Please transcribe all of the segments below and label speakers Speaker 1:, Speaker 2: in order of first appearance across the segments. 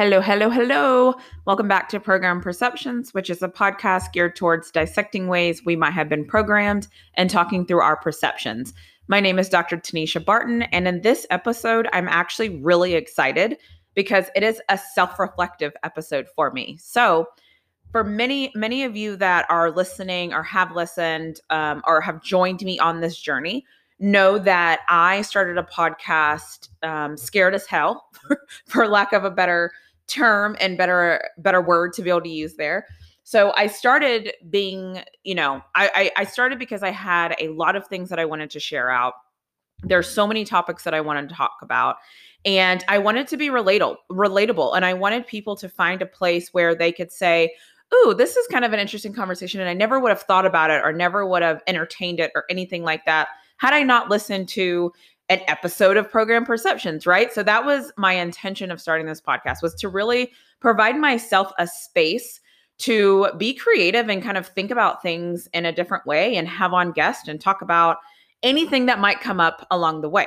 Speaker 1: Hello, hello, hello. Welcome back to Program Perceptions, which is a podcast geared towards dissecting ways we might have been programmed and talking through our perceptions. My name is Dr. Tanisha Barton, and in this episode, I'm actually really excited because it is a self reflective episode for me. So, for many, many of you that are listening or have listened um, or have joined me on this journey, know that I started a podcast um, scared as hell, for lack of a better term and better better word to be able to use there. So I started being, you know, I, I, I started because I had a lot of things that I wanted to share out. There's so many topics that I wanted to talk about. And I wanted to be relatable, relatable. And I wanted people to find a place where they could say, Ooh, this is kind of an interesting conversation. And I never would have thought about it or never would have entertained it or anything like that had I not listened to an episode of program perceptions right? So that was my intention of starting this podcast was to really provide myself a space to be creative and kind of think about things in a different way and have on guests and talk about anything that might come up along the way.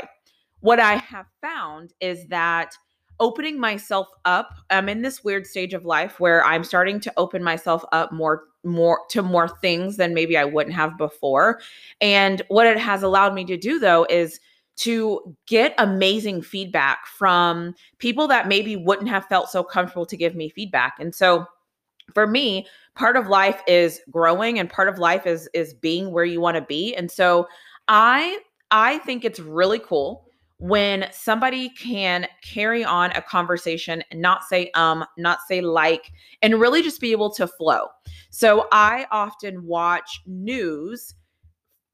Speaker 1: What i have found is that opening myself up i'm in this weird stage of life where i'm starting to open myself up more more to more things than maybe i wouldn't have before. And what it has allowed me to do though is to get amazing feedback from people that maybe wouldn't have felt so comfortable to give me feedback. And so for me, part of life is growing and part of life is is being where you want to be. And so I I think it's really cool when somebody can carry on a conversation and not say um, not say like, and really just be able to flow. So I often watch news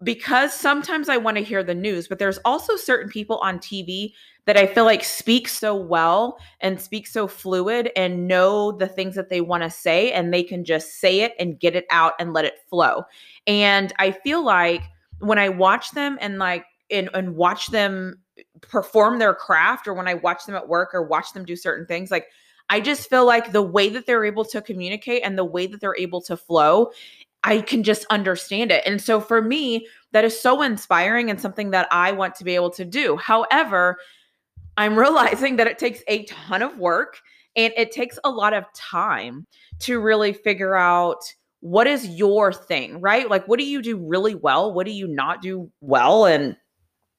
Speaker 1: because sometimes I want to hear the news, but there's also certain people on TV that I feel like speak so well and speak so fluid and know the things that they want to say and they can just say it and get it out and let it flow. And I feel like when I watch them and like and, and watch them perform their craft or when I watch them at work or watch them do certain things like I just feel like the way that they're able to communicate and the way that they're able to flow I can just understand it. And so for me, that is so inspiring and something that I want to be able to do. However, I'm realizing that it takes a ton of work and it takes a lot of time to really figure out what is your thing, right? Like what do you do really well? What do you not do well? And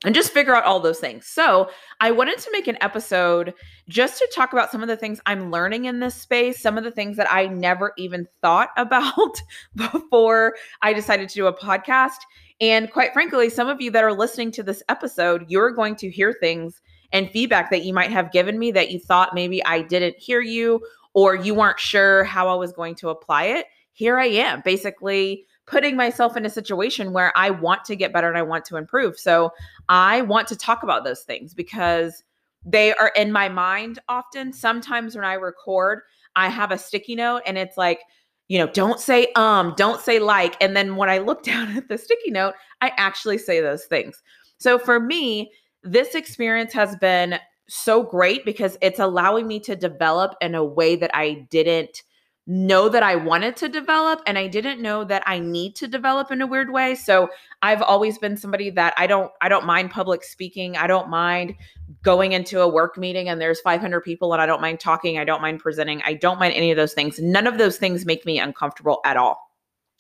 Speaker 1: and just figure out all those things. So, I wanted to make an episode just to talk about some of the things I'm learning in this space, some of the things that I never even thought about before I decided to do a podcast. And quite frankly, some of you that are listening to this episode, you're going to hear things and feedback that you might have given me that you thought maybe I didn't hear you or you weren't sure how I was going to apply it. Here I am, basically putting myself in a situation where I want to get better and I want to improve. So I want to talk about those things because they are in my mind often. Sometimes when I record, I have a sticky note and it's like, you know, don't say um, don't say like. And then when I look down at the sticky note, I actually say those things. So for me, this experience has been so great because it's allowing me to develop in a way that I didn't know that I wanted to develop and I didn't know that I need to develop in a weird way. So I've always been somebody that I don't I don't mind public speaking. I don't mind going into a work meeting and there's 500 people and I don't mind talking. I don't mind presenting. I don't mind any of those things. None of those things make me uncomfortable at all.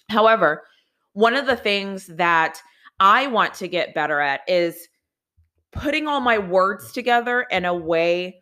Speaker 1: However, one of the things that I want to get better at is putting all my words together in a way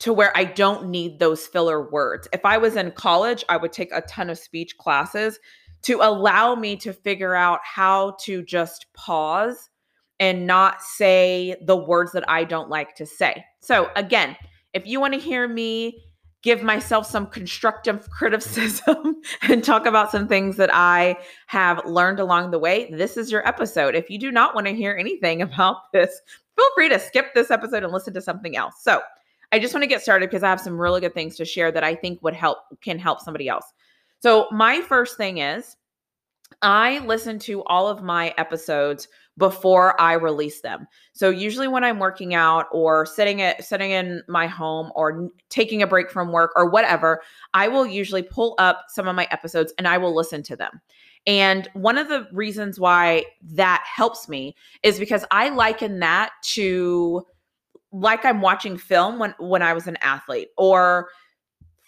Speaker 1: to where I don't need those filler words. If I was in college, I would take a ton of speech classes to allow me to figure out how to just pause and not say the words that I don't like to say. So, again, if you want to hear me give myself some constructive criticism and talk about some things that I have learned along the way, this is your episode. If you do not want to hear anything about this, feel free to skip this episode and listen to something else. So, I just want to get started because I have some really good things to share that I think would help can help somebody else. So, my first thing is I listen to all of my episodes before I release them. So usually when I'm working out or sitting at sitting in my home or taking a break from work or whatever, I will usually pull up some of my episodes and I will listen to them. And one of the reasons why that helps me is because I liken that to like I'm watching film when when I was an athlete or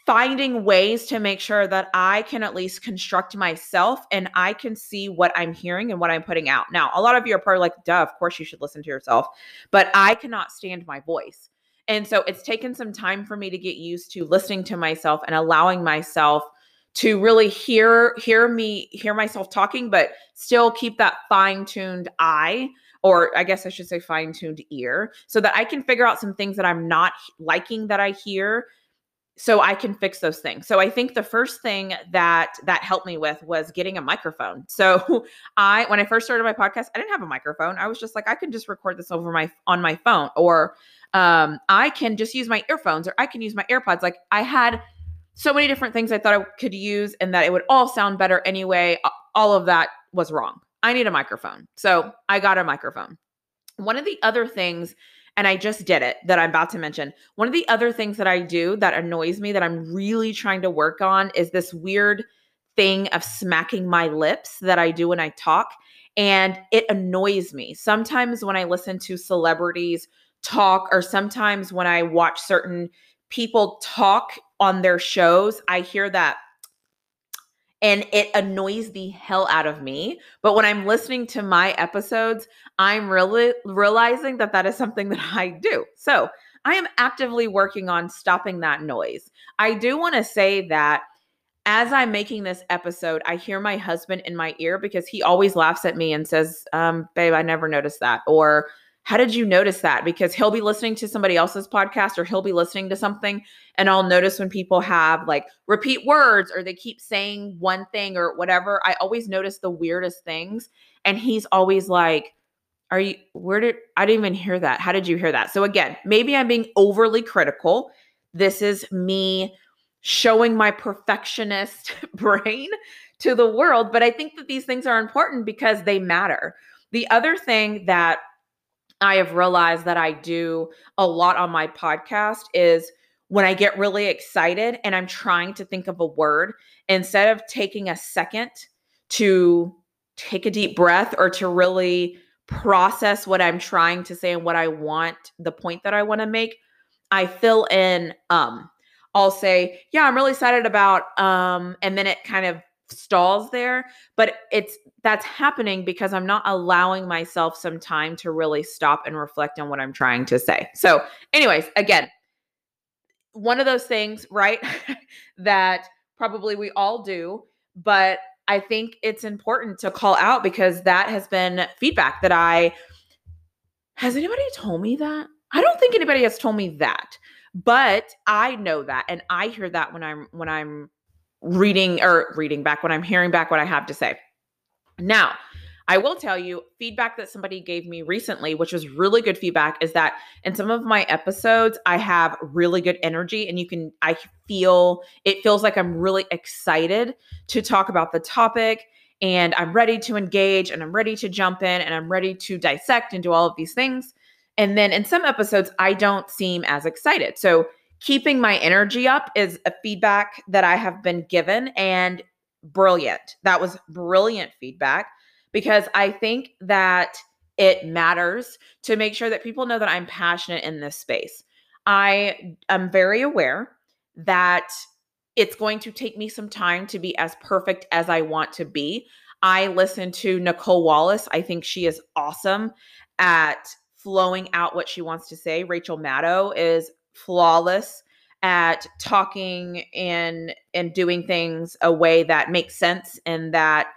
Speaker 1: finding ways to make sure that I can at least construct myself and I can see what I'm hearing and what I'm putting out. Now, a lot of you are probably like, duh, of course you should listen to yourself, but I cannot stand my voice. And so it's taken some time for me to get used to listening to myself and allowing myself to really hear hear me hear myself talking but still keep that fine-tuned eye or I guess I should say fine-tuned ear so that I can figure out some things that I'm not liking that I hear so I can fix those things. So I think the first thing that that helped me with was getting a microphone. So I when I first started my podcast, I didn't have a microphone. I was just like I can just record this over my on my phone or um I can just use my earphones or I can use my AirPods. Like I had so many different things I thought I could use and that it would all sound better anyway. All of that was wrong. I need a microphone. So I got a microphone. One of the other things and I just did it that I'm about to mention. One of the other things that I do that annoys me that I'm really trying to work on is this weird thing of smacking my lips that I do when I talk. And it annoys me. Sometimes when I listen to celebrities talk, or sometimes when I watch certain people talk on their shows, I hear that and it annoys the hell out of me. But when I'm listening to my episodes, I'm really realizing that that is something that I do. So I am actively working on stopping that noise. I do want to say that as I'm making this episode, I hear my husband in my ear because he always laughs at me and says, um, Babe, I never noticed that. Or how did you notice that? Because he'll be listening to somebody else's podcast or he'll be listening to something and I'll notice when people have like repeat words or they keep saying one thing or whatever. I always notice the weirdest things. And he's always like, Are you, where did, I didn't even hear that. How did you hear that? So again, maybe I'm being overly critical. This is me showing my perfectionist brain to the world. But I think that these things are important because they matter. The other thing that I have realized that I do a lot on my podcast is when I get really excited and I'm trying to think of a word, instead of taking a second to take a deep breath or to really process what I'm trying to say and what I want, the point that I want to make, I fill in um. I'll say, "Yeah, I'm really excited about um," and then it kind of stalls there but it's that's happening because i'm not allowing myself some time to really stop and reflect on what i'm trying to say. So anyways again one of those things right that probably we all do but i think it's important to call out because that has been feedback that i has anybody told me that? I don't think anybody has told me that but i know that and i hear that when i'm when i'm reading or reading back when I'm hearing back what I have to say. Now, I will tell you feedback that somebody gave me recently, which was really good feedback, is that in some of my episodes, I have really good energy and you can, I feel, it feels like I'm really excited to talk about the topic and I'm ready to engage and I'm ready to jump in and I'm ready to dissect and do all of these things. And then in some episodes, I don't seem as excited. So keeping my energy up is a feedback that I have been given and brilliant. That was brilliant feedback because I think that it matters to make sure that people know that I'm passionate in this space. I am very aware that it's going to take me some time to be as perfect as I want to be. I listen to Nicolle Wallace. I think she is awesome at flowing out what she wants to say. Rachel Maddow is flawless at talking and and doing things a way that makes sense and that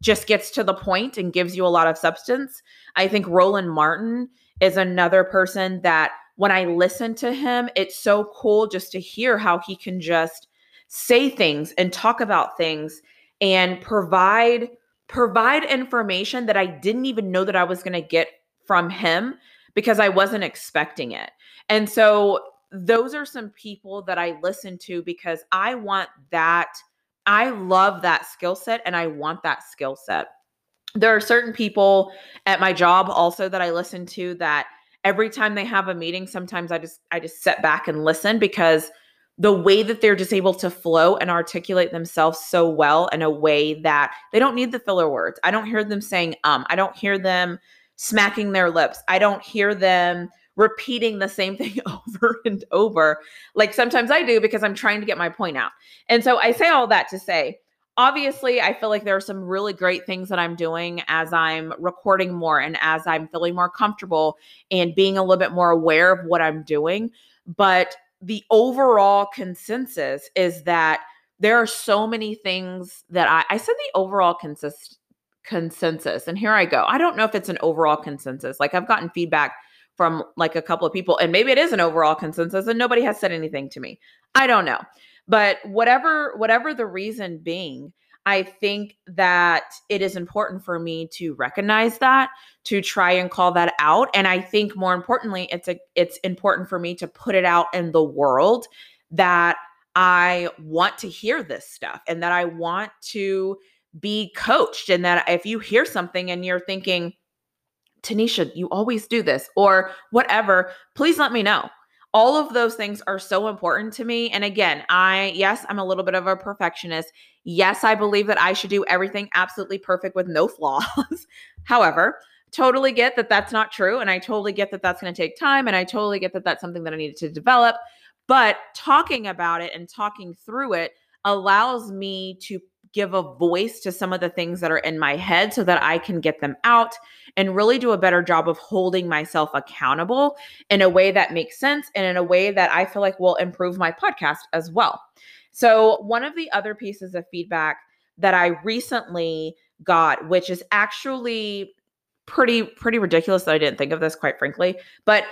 Speaker 1: just gets to the point and gives you a lot of substance. I think Roland Martin is another person that when I listen to him, it's so cool just to hear how he can just say things and talk about things and provide provide information that I didn't even know that I was going to get from him because I wasn't expecting it. And so those are some people that I listen to because I want that. I love that skill set and I want that skill set. There are certain people at my job also that I listen to that every time they have a meeting sometimes I just I just sit back and listen because the way that they're just able to flow and articulate themselves so well in a way that they don't need the filler words. I don't hear them saying um. I don't hear them smacking their lips. I don't hear them repeating the same thing over and over. Like sometimes I do because I'm trying to get my point out. And so I say all that to say, obviously, I feel like there are some really great things that I'm doing as I'm recording more and as I'm feeling more comfortable and being a little bit more aware of what I'm doing. But the overall consensus is that there are so many things that I, I said the overall consist consensus and here i go i don't know if it's an overall consensus like i've gotten feedback from like a couple of people and maybe it is an overall consensus and nobody has said anything to me. I don't know. But whatever whatever the reason being i think that it is important for me to recognize that to try and call that out and i think more importantly it's a it's important for me to put it out in the world that i want to hear this stuff and that i want to be coached and that if you hear something and you're thinking tanisha you always do this or whatever please let me know. All of those things are so important to me and again i yes i'm a little bit of a perfectionist. Yes i believe that i should do everything absolutely perfect with no flaws. However totally get that that's not true and i totally get that that's going to take time and i totally get that that's something that i needed to develop. But talking about it and talking through it allows me to give a voice to some of the things that are in my head so that I can get them out and really do a better job of holding myself accountable in a way that makes sense and in a way that I feel like will improve my podcast as well. So, one of the other pieces of feedback that I recently got, which is actually pretty pretty ridiculous that I didn't think of this quite frankly, but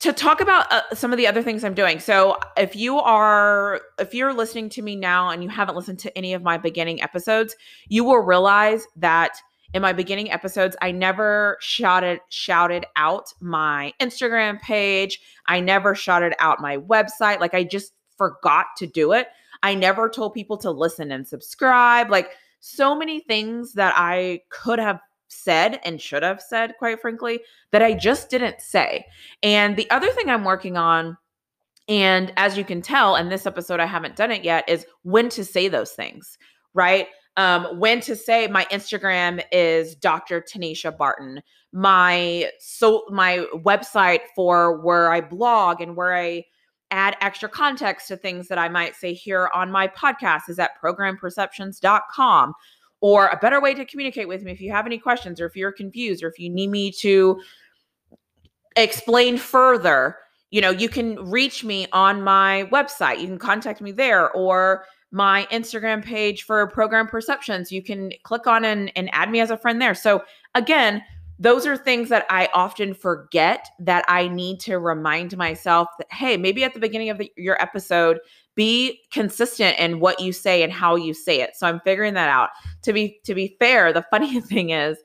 Speaker 1: to talk about uh, some of the other things I'm doing. So, if you are if you're listening to me now and you haven't listened to any of my beginning episodes, you will realize that in my beginning episodes, I never shouted shouted out my Instagram page. I never shouted out my website. Like I just forgot to do it. I never told people to listen and subscribe. Like so many things that I could have said and should have said, quite frankly, that I just didn't say. And the other thing I'm working on, and as you can tell in this episode, I haven't done it yet, is when to say those things, right? Um, when to say my Instagram is Dr. Tanisha Barton. My so my website for where I blog and where I add extra context to things that I might say here on my podcast is at programperceptions.com or a better way to communicate with me if you have any questions or if you're confused or if you need me to explain further you know you can reach me on my website. You can contact me there or my instagram page for program perceptions. You can click on and, and add me as a friend there. So again those are things that I often forget that I need to remind myself that, hey, maybe at the beginning of the, your episode, be consistent in what you say and how you say it. So I'm figuring that out. To be to be fair, the funny thing is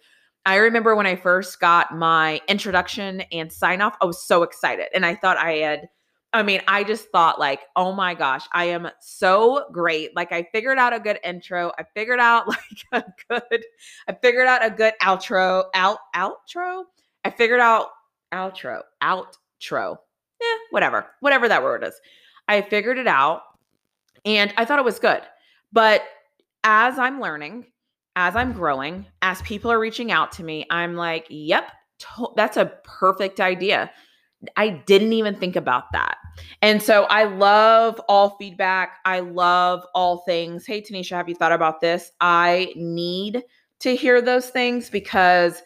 Speaker 1: I remember when I first got my introduction and sign off, I was so excited. And I thought I had I mean, I just thought like, "Oh my gosh, I am so great. Like I figured out a good intro. I figured out like a good I figured out a good outro, out outro. I figured out outro, outro. Yeah, whatever. Whatever that word is. I figured it out and I thought it was good. But as I'm learning, as I'm growing, as people are reaching out to me, I'm like, yep, to- that's a perfect idea. I didn't even think about that. And so I love all feedback. I love all things. Hey, Tanisha, have you thought about this? I need to hear those things because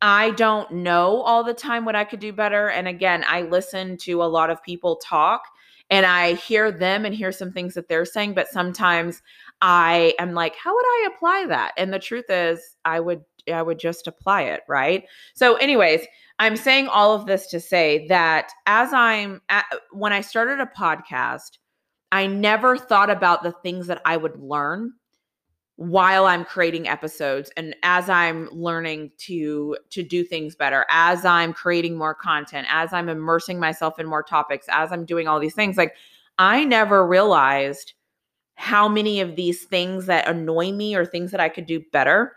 Speaker 1: I don't know all the time what I could do better. And again, I listen to a lot of people talk and I hear them and hear some things that they're saying, but sometimes I am like, how would I apply that? And the truth is, I would I would just apply it, right? So anyways, I'm saying all of this to say that as I'm at, when I started a podcast, I never thought about the things that I would learn while I'm creating episodes and as I'm learning to to do things better, as I'm creating more content, as I'm immersing myself in more topics, as I'm doing all these things, like I never realized how many of these things that annoy me or things that I could do better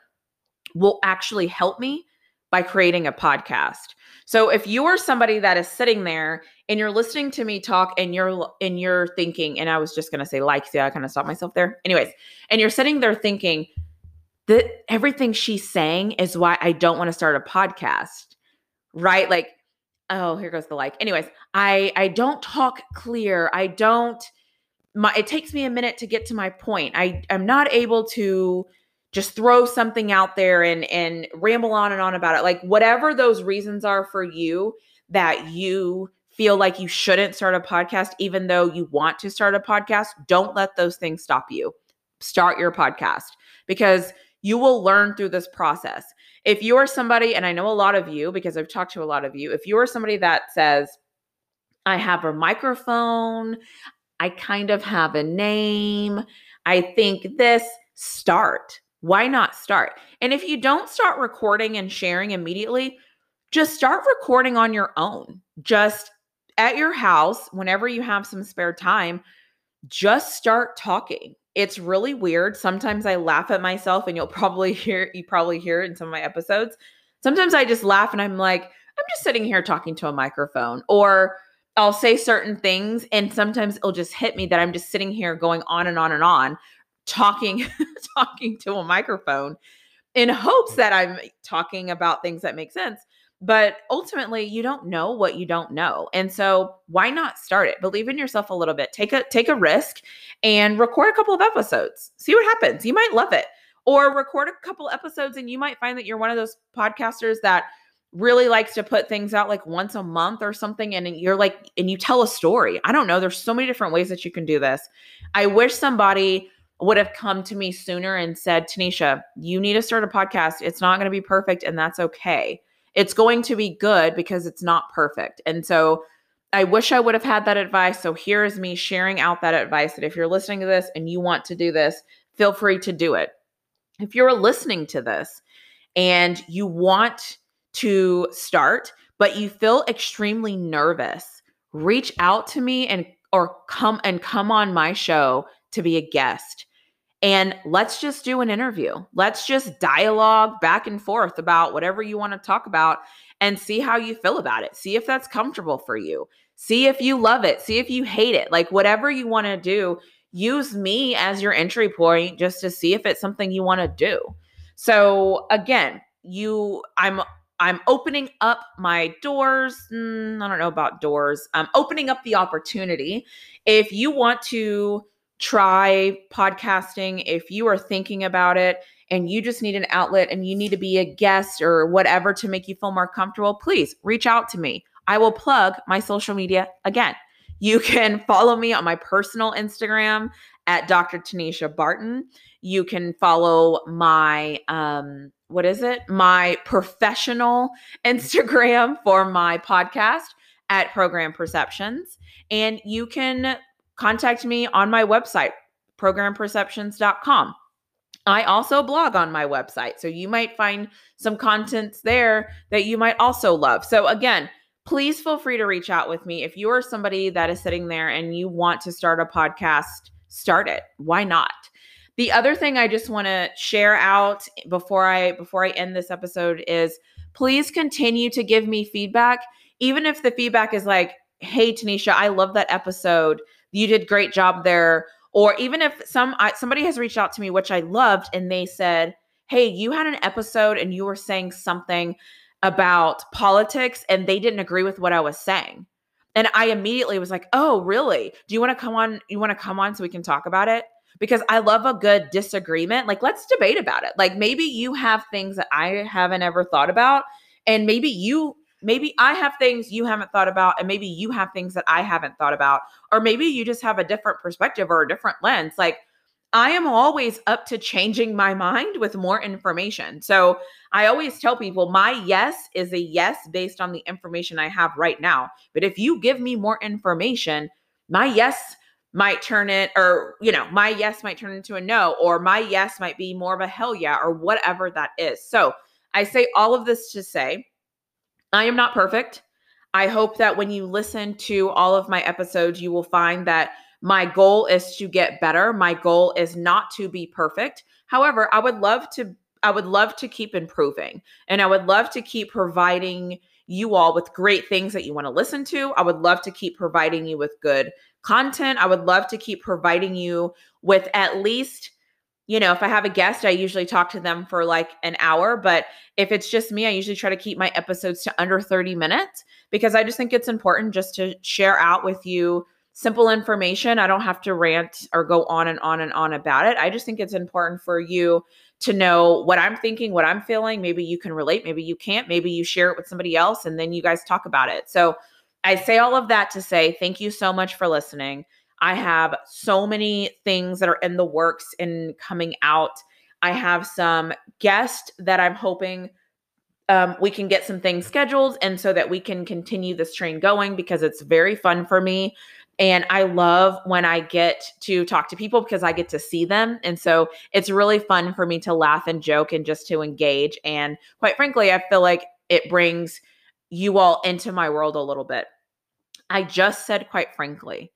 Speaker 1: will actually help me by creating a podcast. So if you are somebody that is sitting there and you're listening to me talk and you're and you're thinking, and I was just gonna say like, see, I kind of stopped myself there. Anyways, and you're sitting there thinking that everything she's saying is why I don't want to start a podcast, right? Like oh, here goes the like. Anyways, I I don't talk clear. I don't my it takes me a minute to get to my point. I I'm not able to just throw something out there and and ramble on and on about it. Like whatever those reasons are for you that you feel like you shouldn't start a podcast even though you want to start a podcast, don't let those things stop you. Start your podcast because you will learn through this process. If you are somebody, and I know a lot of you because I've talked to a lot of you, if you are somebody that says, I have a microphone, I kind of have a name, I think this, start. Why not start? And if you don't start recording and sharing immediately, just start recording on your own. Just at your house, whenever you have some spare time, just start talking it's really weird. Sometimes I laugh at myself, and you'll probably hear you probably hear it in some of my episodes. Sometimes I just laugh and I'm like, I'm just sitting here talking to a microphone, or I'll say certain things, and sometimes it'll just hit me that I'm just sitting here going on and on and on, talking, talking to a microphone in hopes that I'm talking about things that make sense. But ultimately, you don't know what you don't know. And so why not start it? Believe in yourself a little bit. Take a take a risk and record a couple of episodes. See what happens. You might love it. Or record a couple episodes and you might find that you're one of those podcasters that really likes to put things out like once a month or something and you're like and you tell a story. I don't know, there's so many different ways that you can do this. I wish somebody would have come to me sooner and said, "Tanisha, you need to start a podcast. It's not going to be perfect and that's okay." It's going to be good because it's not perfect. And so I wish I would have had that advice. So here is me sharing out that advice that if you're listening to this and you want to do this, feel free to do it. If you're listening to this and you want to start, but you feel extremely nervous, reach out to me and or come and come on my show to be a guest and let's just do an interview. Let's just dialogue back and forth about whatever you want to talk about and see how you feel about it. See if that's comfortable for you. See if you love it. See if you hate it. Like whatever you want to do, use me as your entry point just to see if it's something you want to do. So again, you I'm I'm opening up my doors. Mm, I don't know about doors. I'm opening up the opportunity. If you want to try podcasting if you are thinking about it and you just need an outlet and you need to be a guest or whatever to make you feel more comfortable, please reach out to me. I will plug my social media again. You can follow me on my personal Instagram at Dr. Tanisha Barton. You can follow my um what is it? My professional Instagram for my podcast at Program Perceptions. And you can contact me on my website, programperceptions.com. I also blog on my website. So you might find some contents there that you might also love. So again, please feel free to reach out with me. If you are somebody that is sitting there and you want to start a podcast, start it. Why not? The other thing I just want to share out before I before I end this episode is please continue to give me feedback even if the feedback is like, "Hey Tanisha, I love that episode you did great job there. Or even if some I, somebody has reached out to me which i loved and they said hey you had an episode and you were saying something about politics and they didn't agree with what i was saying. And i immediately was like oh really? Do you want to come on you want to come on so we can talk about it? Because i love a good disagreement. Like let's debate about it. Like maybe you have things that i haven't ever thought about and maybe you maybe I have things you haven't thought about, and maybe you have things that I haven't thought about, or maybe you just have a different perspective or a different lens. Like, I am always up to changing my mind with more information. So I always tell people my yes is a yes based on the information I have right now. But if you give me more information, my yes might turn it, or, you know, my yes might turn into a no, or my yes might be more of a hell yeah, or whatever that is. So I say all of this to say, I am not perfect. I hope that when you listen to all of my episodes, you will find that my goal is to get better. My goal is not to be perfect. However, I would love to I would love to keep improving and I would love to keep providing you all with great things that you want to listen to. I would love to keep providing you with good content. I would love to keep providing you with at least you know, if I have a guest, I usually talk to them for like an hour. But if it's just me, I usually try to keep my episodes to under 30 minutes because I just think it's important just to share out with you simple information. I don't have to rant or go on and on and on about it. I just think it's important for you to know what I'm thinking, what I'm feeling. Maybe you can relate, maybe you can't, maybe you share it with somebody else and then you guys talk about it. So I say all of that to say thank you so much for listening. I have so many things that are in the works and coming out. I have some guests that I'm hoping um, we can get some things scheduled and so that we can continue this train going because it's very fun for me. And I love when I get to talk to people because I get to see them. And so it's really fun for me to laugh and joke and just to engage. And quite frankly, I feel like it brings you all into my world a little bit. I just said, quite frankly,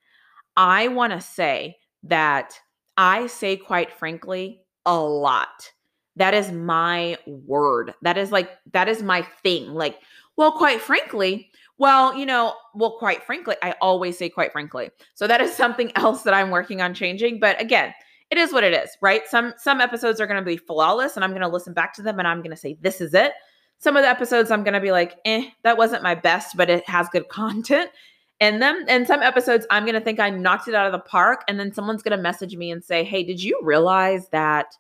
Speaker 1: I want to say that I say, quite frankly, a lot. That is my word. That is like, that is my thing. Like, well, quite frankly, well, you know, well, quite frankly, I always say quite frankly. So that is something else that I'm working on changing. But again, it is what it is, right? Some some episodes are going to be flawless and I'm going to listen back to them and I'm going to say this is it. Some of the episodes I'm going to be like, "Eh, that wasn't my best, but it has good content." In them. And some episodes, I'm going to think I knocked it out of the park. And then someone's going to message me and say, Hey, did you realize that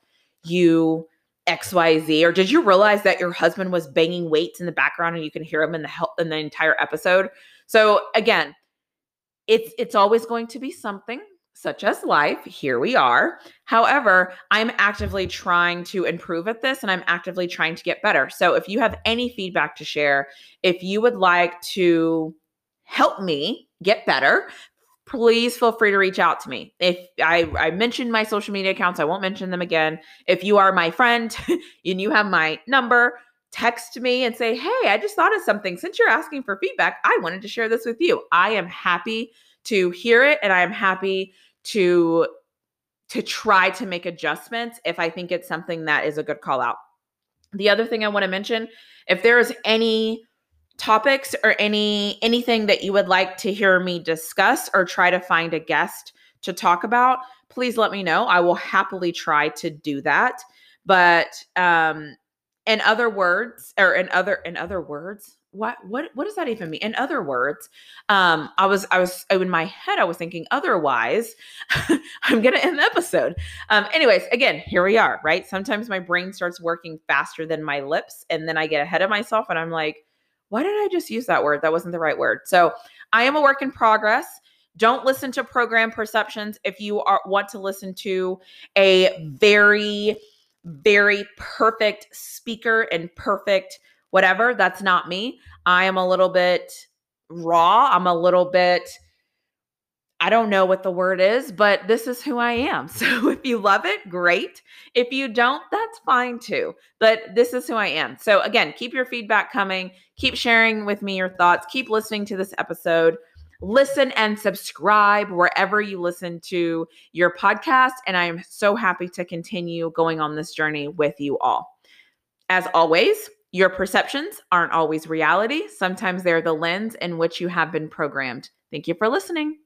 Speaker 1: you XYZ? Or did you realize that your husband was banging weights in the background and you can hear him in the help in the entire episode? So again, it's it's always going to be something such as life. Here we are. However, I'm actively trying to improve at this and I'm actively trying to get better. So if you have any feedback to share, if you would like to help me get better, please feel free to reach out to me. If I, I mentioned my social media accounts, I won't mention them again. If you are my friend and you have my number, text me and say, Hey, I just thought of something. Since you're asking for feedback, I wanted to share this with you. I am happy to hear it and I am happy to to try to make adjustments if I think it's something that is a good call out. The other thing I want to mention, if there is any topics or any anything that you would like to hear me discuss or try to find a guest to talk about please let me know. I will happily try to do that. But um in other words or in other in other words what what what does that even mean? In other words um i was i was in my head i was thinking otherwise. I'm gonna end the episode. Um anyways again here we are right? Sometimes my brain starts working faster than my lips and then i get ahead of myself and i'm like why did I just use that word? That wasn't the right word. So I am a work in progress. Don't listen to program perceptions if you are want to listen to a very, very perfect speaker and perfect whatever. That's not me. I am a little bit raw. I'm a little bit I don't know what the word is, but this is who I am. So if you love it, great. If you don't, that's fine too. But this is who I am. So again, keep your feedback coming. Keep sharing with me your thoughts. Keep listening to this episode. Listen and subscribe wherever you listen to your podcast. And I am so happy to continue going on this journey with you all. As always, your perceptions aren't always reality. Sometimes they're the lens in which you have been programmed. Thank you for listening.